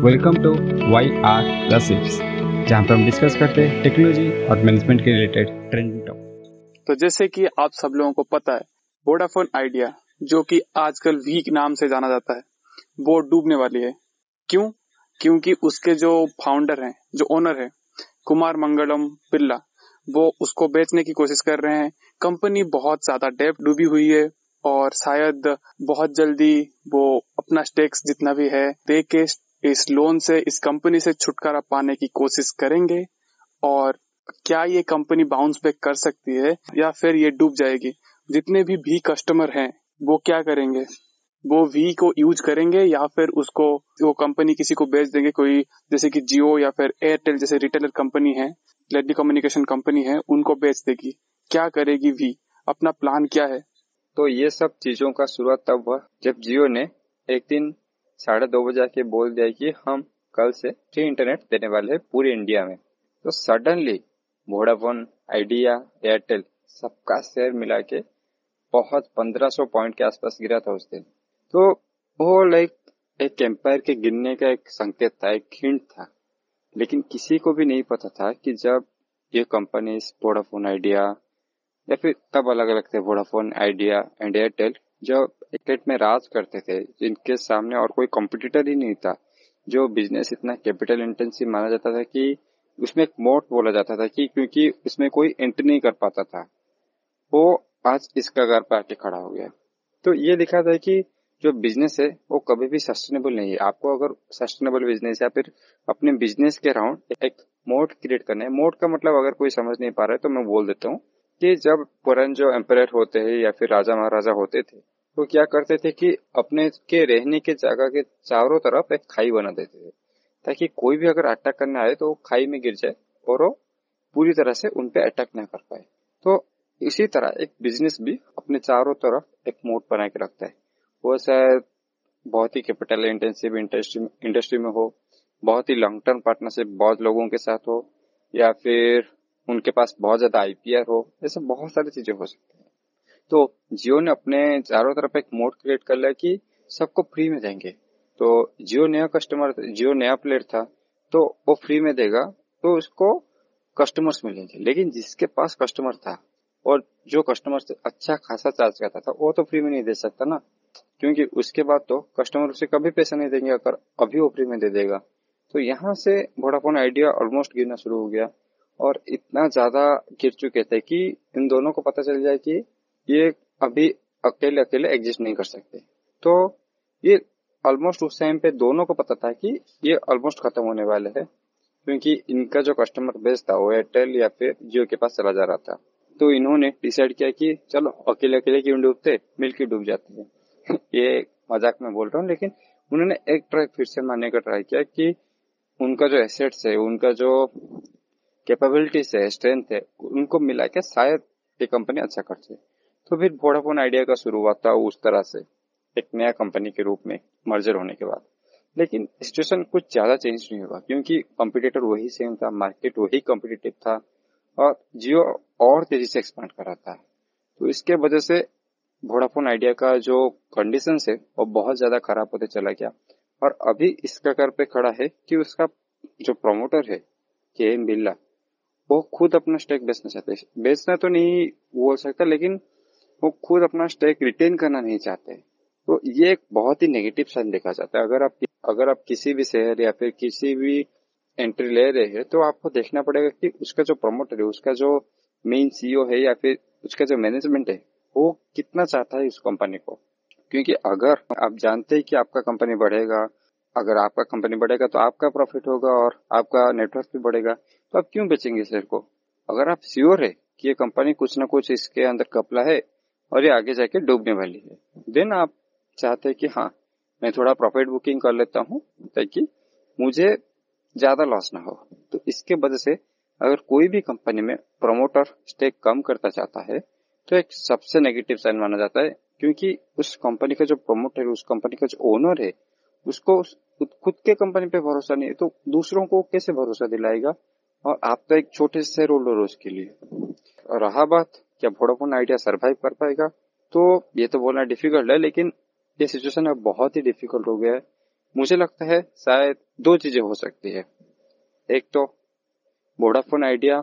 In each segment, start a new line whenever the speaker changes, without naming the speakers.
Welcome to Y R recipes जहाँ पर हम डिस्कस करते हैं टेक्नोलॉजी और मैनेजमेंट के रिलेटेड ट्रेंडिंग टॉपिक
तो जैसे कि आप सब लोगों को पता है वोडाफोन आइडिया जो कि आजकल वीक नाम से जाना जाता है, वो डूबने वाली है। क्यों? क्योंकि उसके जो फाउंडर हैं, जो ओनर है, कुमार मंगलम बिरला, वो उसको बेचने की कोशिश कर रहे हैं। कंपनी बहुत ज़्यादा डेप डूबी हुई है और शायद बहुत जल्दी वो अपना स्टेक्स जितना भी है दे के इस लोन से, इस कंपनी से छुटकारा पाने की कोशिश करेंगे और क्या ये कंपनी बाउंस बैक कर सकती है या फिर ये डूब जाएगी? जितने भी भी कस्टमर हैं, वो क्या करेंगे? वो वी को यूज़ करेंगे या फिर उसको, वो कंपनी किसी को बेच देंगे, कोई जैसे कि जियो या फिर एयरटेल जैसे रिटेलर कंपनी है टेली कम्युनिकेशन कंपनी है, उनको बेच देगी। क्या करेगी वी अपना प्लान क्या है?
तो ये सब चीज़ों का शुरुआत तब हुआ जब जियो ने एक दिन साढ़े दो बजे आके बोल दिया कि हम कल से फ्री इंटरनेट देने वाले हैं पूरे इंडिया में। तो सडनली वोडाफोन आइडिया एयरटेल सबका शेयर मिला के बहुत पंद्रह सौ पॉइंट के आसपास गिरा था उस दिन। तो वो लाइक एक एम्पायर के गिरने का एक संकेत था, एक हिंट था। लेकिन किसी को भी नहीं पता था कि जब ये कंपनी वोडाफोन आइडिया या फिर तब अलग अलग थे वोडाफोन आइडिया एंड एयरटेल जो क्रिकेट में राज करते थे, जिनके सामने और कोई कॉम्पिटिटर ही नहीं था, जो बिज़नेस इतना कैपिटल इंटेंसिव माना जाता था कि उसमें एक मोट बोला जाता था कि क्योंकि उसमें कोई एंट्री नहीं कर पाता था। वो आज इस कगार पर आके खड़ा हो गया। तो ये दिखा था कि जो बिज़नेस है, वो कभी भी सस्टेनेबल नहीं है। आपको अगर सस्टेनेबल बिज़नेस या फिर अपने बिज़नेस के अराउंड एक मोड क्रिएट करना है मोड का मतलब अगर कोई समझ नहीं पा रहा है तो मैं बोल देता हूँ कि जब पुरान जो एम्पायर होते हैं या फिर राजा महाराजा होते थे तो क्या करते थे कि अपने के रहने के जगह के चारों तरफ़ एक खाई बना देते थे, ताकि कोई भी अगर अटैक करने आए तो वो खाई में गिर जाए और वो पूरी तरह से उनपे अटैक ना कर पाए। तो इसी तरह एक बिज़नेस भी अपने चारों तरफ़ एक मोड बना के रखता है। वो शायद बहुत ही कैपिटल इंटेंसिव इंडस्ट्री इंडस्ट्री में हो, बहुत ही लॉन्ग टर्म पार्टनरशिप बहुत लोगों के साथ हो, या फिर उनके पास बहुत ज़्यादा आईपीआर हो, ऐसे बहुत सारी चीज़ें हो सकती है। तो जियो ने अपने चारों तरफ़ एक मोड क्रिएट कर लिया कि सबको फ्री में देंगे। तो जियो नया कस्टमर जियो नया प्लेयर था तो वो फ्री में देगा तो उसको कस्टमर्स मिलेंगे। लेकिन जिसके पास कस्टमर था और जो कस्टमर अच्छा खासा चार्ज करता था, वो तो फ्री में नहीं दे सकता ना। क्योंकि उसके बाद तो कस्टमर उसे कभी पैसा नहीं देंगे, अगर अभी वो फ्री में दे देगा। तो यहाँ से वोडाफोन आइडिया ऑलमोस्ट गिरना शुरू हो गया और इतना ज़्यादा गिर चुके थे कि इन दोनों को पता चल जाए कि ये अभी अकेले अकेले एग्जिस्ट नहीं कर सकते। तो ये ऑलमोस्ट उस टाइम पे दोनों को पता था कि ये ऑलमोस्ट खत्म होने वाले है, क्योंकि इनका जो कस्टमर बेस था, वो एयरटेल या फिर जियो के पास चला जा रहा था। तो इन्होंने डिसाइड किया कि चलो, अकेले अकेले क्यों डूबते? मिलकर डूब जाते हैं। ये मज़ाक में बोल रहा हूँ, लेकिन उन्होंने एक ट्राई फिर से मानने का ट्राई किया कि उनका जो एसेट्स है, उनका जो कैपेबिलिटीज है स्ट्रेंथ है, उनको मिला के शायद ये कंपनी अच्छा कर सके तो फिर वोडाफोन आइडिया का शुरुआत था उस तरह से, एक नया कंपनी के रूप में मर्जर होने के बाद। लेकिन सिचुएशन कुछ ज़्यादा चेंज नहीं हुआ, क्योंकि कॉम्पिटिटर वही सेम था मार्केट वही कॉम्पिटिटिव था, और जियो और तेज़ी से एक्सपांड कर रहा था। तो इसके वजह से वोडाफोन आइडिया का जो कंडीशन है, वो बहुत ज़्यादा खराब होते चला गया। और अभी इस कगार पे खड़ा है कि उसका जो प्रमोटर है के एम बिरला वो खुद अपना स्टेक बेचना चाहते बेचना तो नहीं बोल सकता, लेकिन वो खुद अपना स्टेक रिटेन करना नहीं चाहते। तो ये एक बहुत ही नेगेटिव साइन देखा जाता है। अगर आप अगर आप किसी भी शहर या फिर किसी भी एंट्री ले रहे हैं तो आपको देखना पड़ेगा कि उसका जो प्रमोटर है, उसका जो मेन सीईओ है या फिर उसका जो मैनेजमेंट है, वो कितना चाहता है उस कंपनी को। क्योंकि अगर आप जानते हैं कि आपका कंपनी बढ़ेगा, अगर आपका कंपनी बढ़ेगा तो आपका प्रॉफिट होगा और आपका नेटवर्क भी बढ़ेगा। तो आप क्यों बेचेंगे शेयर को? अगर आप श्योर है कि ये कंपनी कुछ ना कुछ इसके अंदर कपला है और ये आगे जाके डूबने वाली है। देन आप चाहते हैं कि हाँ मैं थोड़ा प्रॉफिट बुकिंग कर लेता हूँ, ताकि मुझे ज़्यादा लॉस ना हो। तो इसके वजह से अगर कोई भी कंपनी में प्रमोटर स्टेक कम करता चाहता है तो एक सबसे नेगेटिव साइन माना जाता है, क्योंकि उस कंपनी का जो प्रमोटर है, उस कंपनी का जो ओनर है, उसको खुद के कंपनी पे भरोसा नहीं है तो दूसरों को कैसे भरोसा दिलाएगा? और आप तो एक छोटे से रोल रोज उसके लिए। और रहा बात क्या वोडाफोन आइडिया सरवाइव कर पाएगा। तो ये तो बोलना डिफ़िकल्ट है, लेकिन ये सिचुएशन अब बहुत ही डिफ़िकल्ट हो गया है। मुझे लगता है शायद दो चीज़ें हो सकती है। एक तो वोडाफोन आइडिया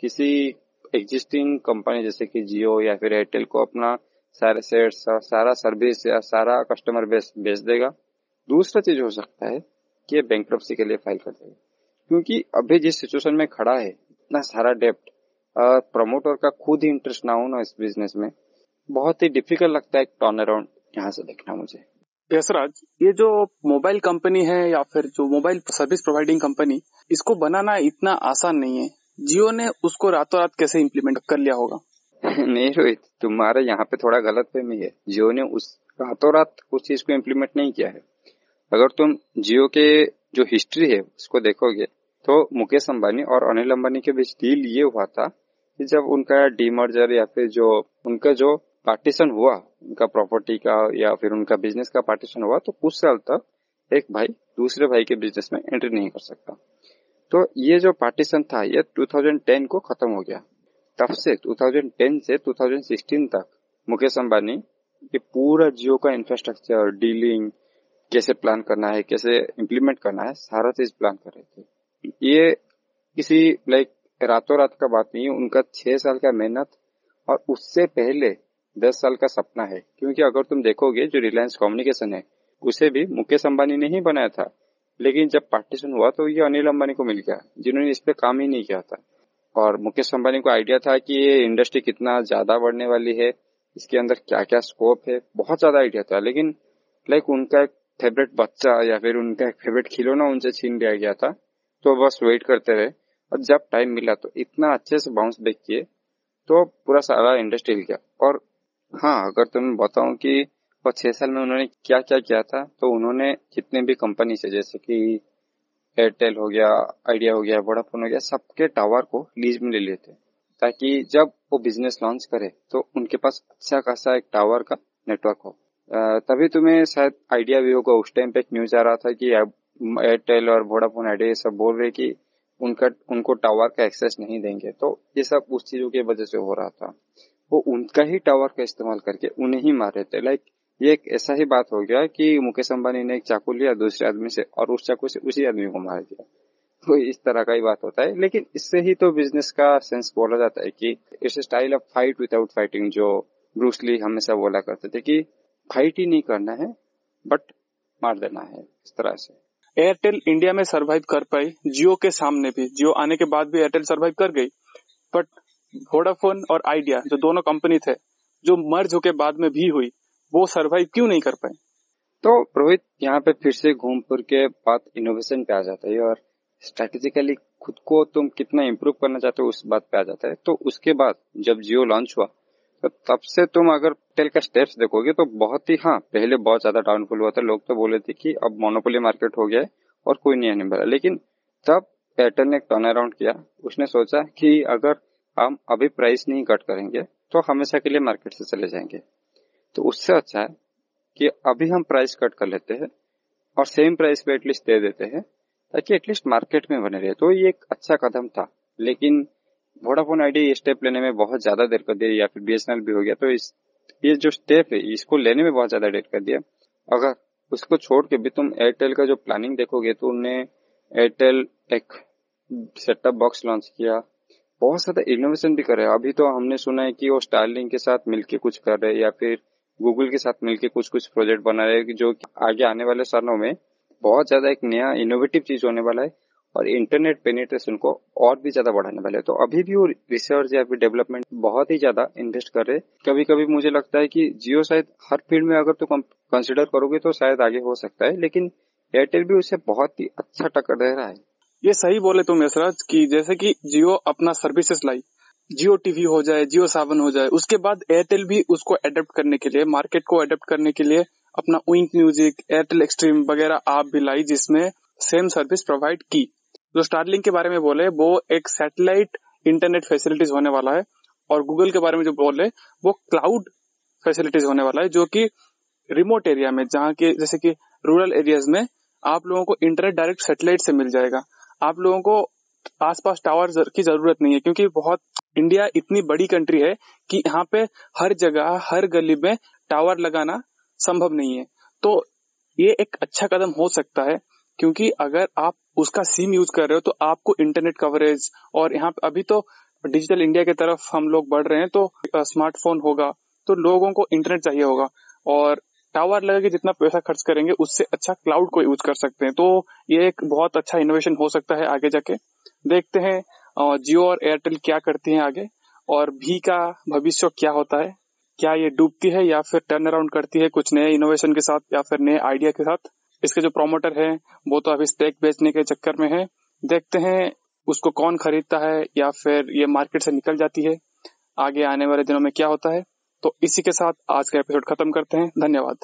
किसी एग्जिस्टिंग कंपनी जैसे कि जियो या फिर एयरटेल को अपना सारे सेट्स सारा सर्विस या सारा कस्टमर बेस बेच देगा। दूसरा चीज़ हो सकता है कि ये बैंक के लिए फ़ाइल कर देगा। क्योंकि अभी जिस सिचुएशन में खड़ा है, इतना सारा डेप्ट प्रमोटर का खुद ही इंटरेस्ट ना हो ना इस बिज़नेस में बहुत ही डिफ़िकल्ट लगता है टर्न अराउंड यहाँ से देखना मुझे।
यशराज ये जो मोबाइल कंपनी है या फिर जो मोबाइल सर्विस प्रोवाइडिंग कंपनी इसको बनाना इतना आसान नहीं है। जियो ने उसको रातों रात कैसे इम्प्लीमेंट कर लिया होगा?
नहीं रोहित तुम्हारे यहाँ पे थोड़ा गलत फहमी है। जियो ने उस रातों रात उस चीज़ को इम्प्लीमेंट नहीं किया है। अगर तुम जियो के जो हिस्ट्री है उसको देखोगे तो मुकेश अंबानी और अनिल अंबानी के बीच डील ये हुआ था कि जब उनका डीमर्जर या फिर जो उनका जो पार्टीशन हुआ, उनका प्रॉपर्टी का या फिर उनका बिज़नेस का पार्टीशन हुआ तो कुछ साल तक एक भाई, दूसरे भाई के बिज़नेस में एंट्री नहीं कर सकता। तो ये जो पार्टीशन था, ये 2010 को खत्म हो गया। तब से 2010 से 2016 तक, मुकेश अंबानी ये पूरा जियो का इंफ्रास्ट्रक्चर डीलिंग कैसे प्लान करना है, कैसे इम्प्लीमेंट करना है, सारा चीज़ प्लान कर रहे थे। ये किसी लाइक रातों रात का बात नहीं है उनका छह साल का मेहनत और उससे पहले दस साल का सपना है। क्योंकि अगर तुम देखोगे, जो रिलायंस कम्युनिकेशन है, उसे भी मुकेश अंबानी ने ही बनाया था। लेकिन जब पार्टीशन हुआ तो ये अनिल अंबानी को मिल गया, जिन्होंने इस पे काम ही नहीं किया था। और मुकेश अंबानी को आइडिया था कि ये इंडस्ट्री कितना ज़्यादा बढ़ने वाली है, इसके अंदर क्या क्या स्कोप है, बहुत ज़्यादा आइडिया था। लेकिन लाइक उनका एक फेवरेट बच्चा या फिर उनका एक फेवरेट खिलौना उनसे छीन लिया गया था तो बस वेट करते रहे। और जब टाइम मिला तो इतना अच्छे से बाउंस बैक किए तो पूरा सारा इंडस्ट्री हिल गया। और हाँ अगर तुम्हें बताऊँ कि वो छह साल में उन्होंने क्या क्या किया था तो उन्होंने जितने भी कंपनी से, जैसे कि एयरटेल हो गया आइडिया हो गया वोडाफोन हो गया, सबके टावर को लीज में ले लेते ताकि जब वो बिज़नेस लॉन्च करे तो उनके पास अच्छा खासा एक टावर का नेटवर्क हो। तभी तुम्हें शायद आइडिया भी होगा। उस टाइम पे एक न्यूज़ आ रहा था कि एयरटेल और वोडाफोन आइडिया सब बोल रहे कि उनका, उनको टावर का एक्सेस नहीं देंगे। तो ये सब उस चीज़ों की वजह से हो रहा था। वो उनका ही टावर का इस्तेमाल करके उन्हें ही मार रहे थे। लाइक ये एक ऐसा ही बात हो गया कि मुकेश अंबानी ने एक चाकू लिया, दूसरे आदमी से, और उस चाकू से उसी आदमी को मार दिया। तो इस तरह का ही बात होता है। लेकिन इससे ही तो बिज़नेस का सेंस बोला जाता है कि it's style of fight without fighting जो ब्रूसली हमेशा बोला करते थे कि फाइट ही नहीं करना है बट मार देना है, इस तरह से।
एयरटेल इंडिया में सरवाइव कर पाई, जियो के सामने भी। जियो आने के बाद भी एयरटेल सरवाइव कर गई। बट वोडाफोन और आइडिया जो दोनों कंपनी थे, जो मर्ज होके बाद में भी हुई, वो सरवाइव क्यों नहीं कर पाए
तो रोहित यहाँ पे फिर से घूम फिर के बात इनोवेशन पे आ जाता है, और स्ट्रेटेजिकली खुद को तुम कितना इम्प्रूव करना चाहते हो उस बात पे आ जाता है। तो उसके बाद जब जियो लॉन्च हुआ तो तब से तुम अगर टेल का स्टेप्स देखोगे तो बहुत ही हाँ पहले बहुत ज़्यादा डाउनफॉल हुआ था। लोग तो बोले थे कि अब मोनोपोली मार्केट हो गया है और कोई नहीं आने वाला। लेकिन तब एयरटेल ने टर्न अराउंड किया। उसने सोचा कि अगर हम अभी प्राइस नहीं कट करेंगे तो हमेशा के लिए मार्केट से चले जाएँगे। तो उससे अच्छा है कि अभी हम प्राइस कट कर लेते हैं और सेम प्राइस पे एटलीस्ट दे देते हैं ताकि एटलीस्ट मार्केट में बने रहे। तो ये एक अच्छा कदम था। लेकिन वोडाफोन आईडी ये स्टेप लेने में बहुत ज़्यादा देर कर दिया या फिर बीएसएनएल भी हो गया तो इस, ये जो स्टेप है, इसको लेने में बहुत ज़्यादा देर कर दिया। अगर उसको छोड़ के भी तुम एयरटेल का जो प्लानिंग देखोगे तो उन्हें एयरटेल एक सेटअप बॉक्स लॉन्च किया। बहुत ज़्यादा इनोवेशन भी कर। रहे हैं अभी तो हमने सुना है कि वो स्टारलिंग के साथ मिलके कुछ कर रहे हैं या फिर गूगल के साथ मिलके कुछ कुछ प्रोजेक्ट बना रहे हैं, जो आगे आने वाले सालों में बहुत ज़्यादा एक नया इनोवेटिव चीज़ होने वाला है। और इंटरनेट पेनिट्रेशन को और भी ज़्यादा बढ़ाने वाले तो अभी भी वो रिसर्च या फिर डेवलपमेंट बहुत ही ज़्यादा इन्वेस्ट कर रहे कभी कभी मुझे लगता है कि जियो शायद हर फ़ील्ड में अगर तुम कंसिडर करोगे तो शायद आगे हो सकता है, लेकिन एयरटेल भी उसे बहुत ही अच्छा टक्कर दे रहा है।
ये सही बोले तुम यशराज, की जैसे कि जियो अपना सर्विसेज़ लाई, जियो टीवी हो जाए, जियो सावन हो जाए, उसके बाद एयरटेल भी उसको अडेप्ट करने के लिए मार्केट को अडेप्ट करने के लिए अपना विंक म्यूज़िक एयरटेल एक्सट्रीम वगैरह आप भी लाई, जिसमें सेम सर्विस प्रोवाइड की। जो स्टारलिंक के बारे में बोले, वो एक सैटेलाइट इंटरनेट फैसिलिटीज़ होने वाला है और गूगल के बारे में जो बोले, वो क्लाउड फैसिलिटीज़ होने वाला है, जो कि रिमोट एरिया में, जहाँ के, जैसे कि रूरल एरियाज़ में आप लोगों को इंटरनेट डायरेक्ट सैटेलाइट से मिल जाएगा। आप लोगों को आसपास टावर की ज़रूरत नहीं है, क्योंकि बहुत इंडिया इतनी बड़ी कंट्री है कि यहाँ पे हर जगह, हर गली में टावर लगाना संभव नहीं है। तो ये एक अच्छा कदम हो सकता है। क्योंकि अगर आप उसका सिम यूज़ कर रहे हो तो आपको इंटरनेट कवरेज और यहाँ अभी तो डिजिटल इंडिया की तरफ़ हम लोग बढ़ रहे हैं तो स्मार्टफ़ोन होगा तो लोगों को इंटरनेट चाहिए होगा और टावर लगा के जितना पैसा खर्च करेंगे, उससे अच्छा क्लाउड को यूज़ कर सकते हैं। तो ये एक बहुत अच्छा इनोवेशन हो सकता है आगे जाके। देखते हैं जियो और एयरटेल क्या करती हैं आगे और भी का भविष्य क्या होता है। क्या ये डूबती है या फिर टर्न अराउंड करती है कुछ नए इनोवेशन के साथ या फिर नए आइडिया के साथ? इसके जो प्रोमोटर है, वो तो अभी स्टेक बेचने के चक्कर में है। देखते हैं उसको कौन खरीदता है या फिर ये मार्केट से निकल जाती है। आगे आने वाले दिनों में क्या होता है? तो इसी के साथ आज का एपिसोड खत्म करते हैं। धन्यवाद।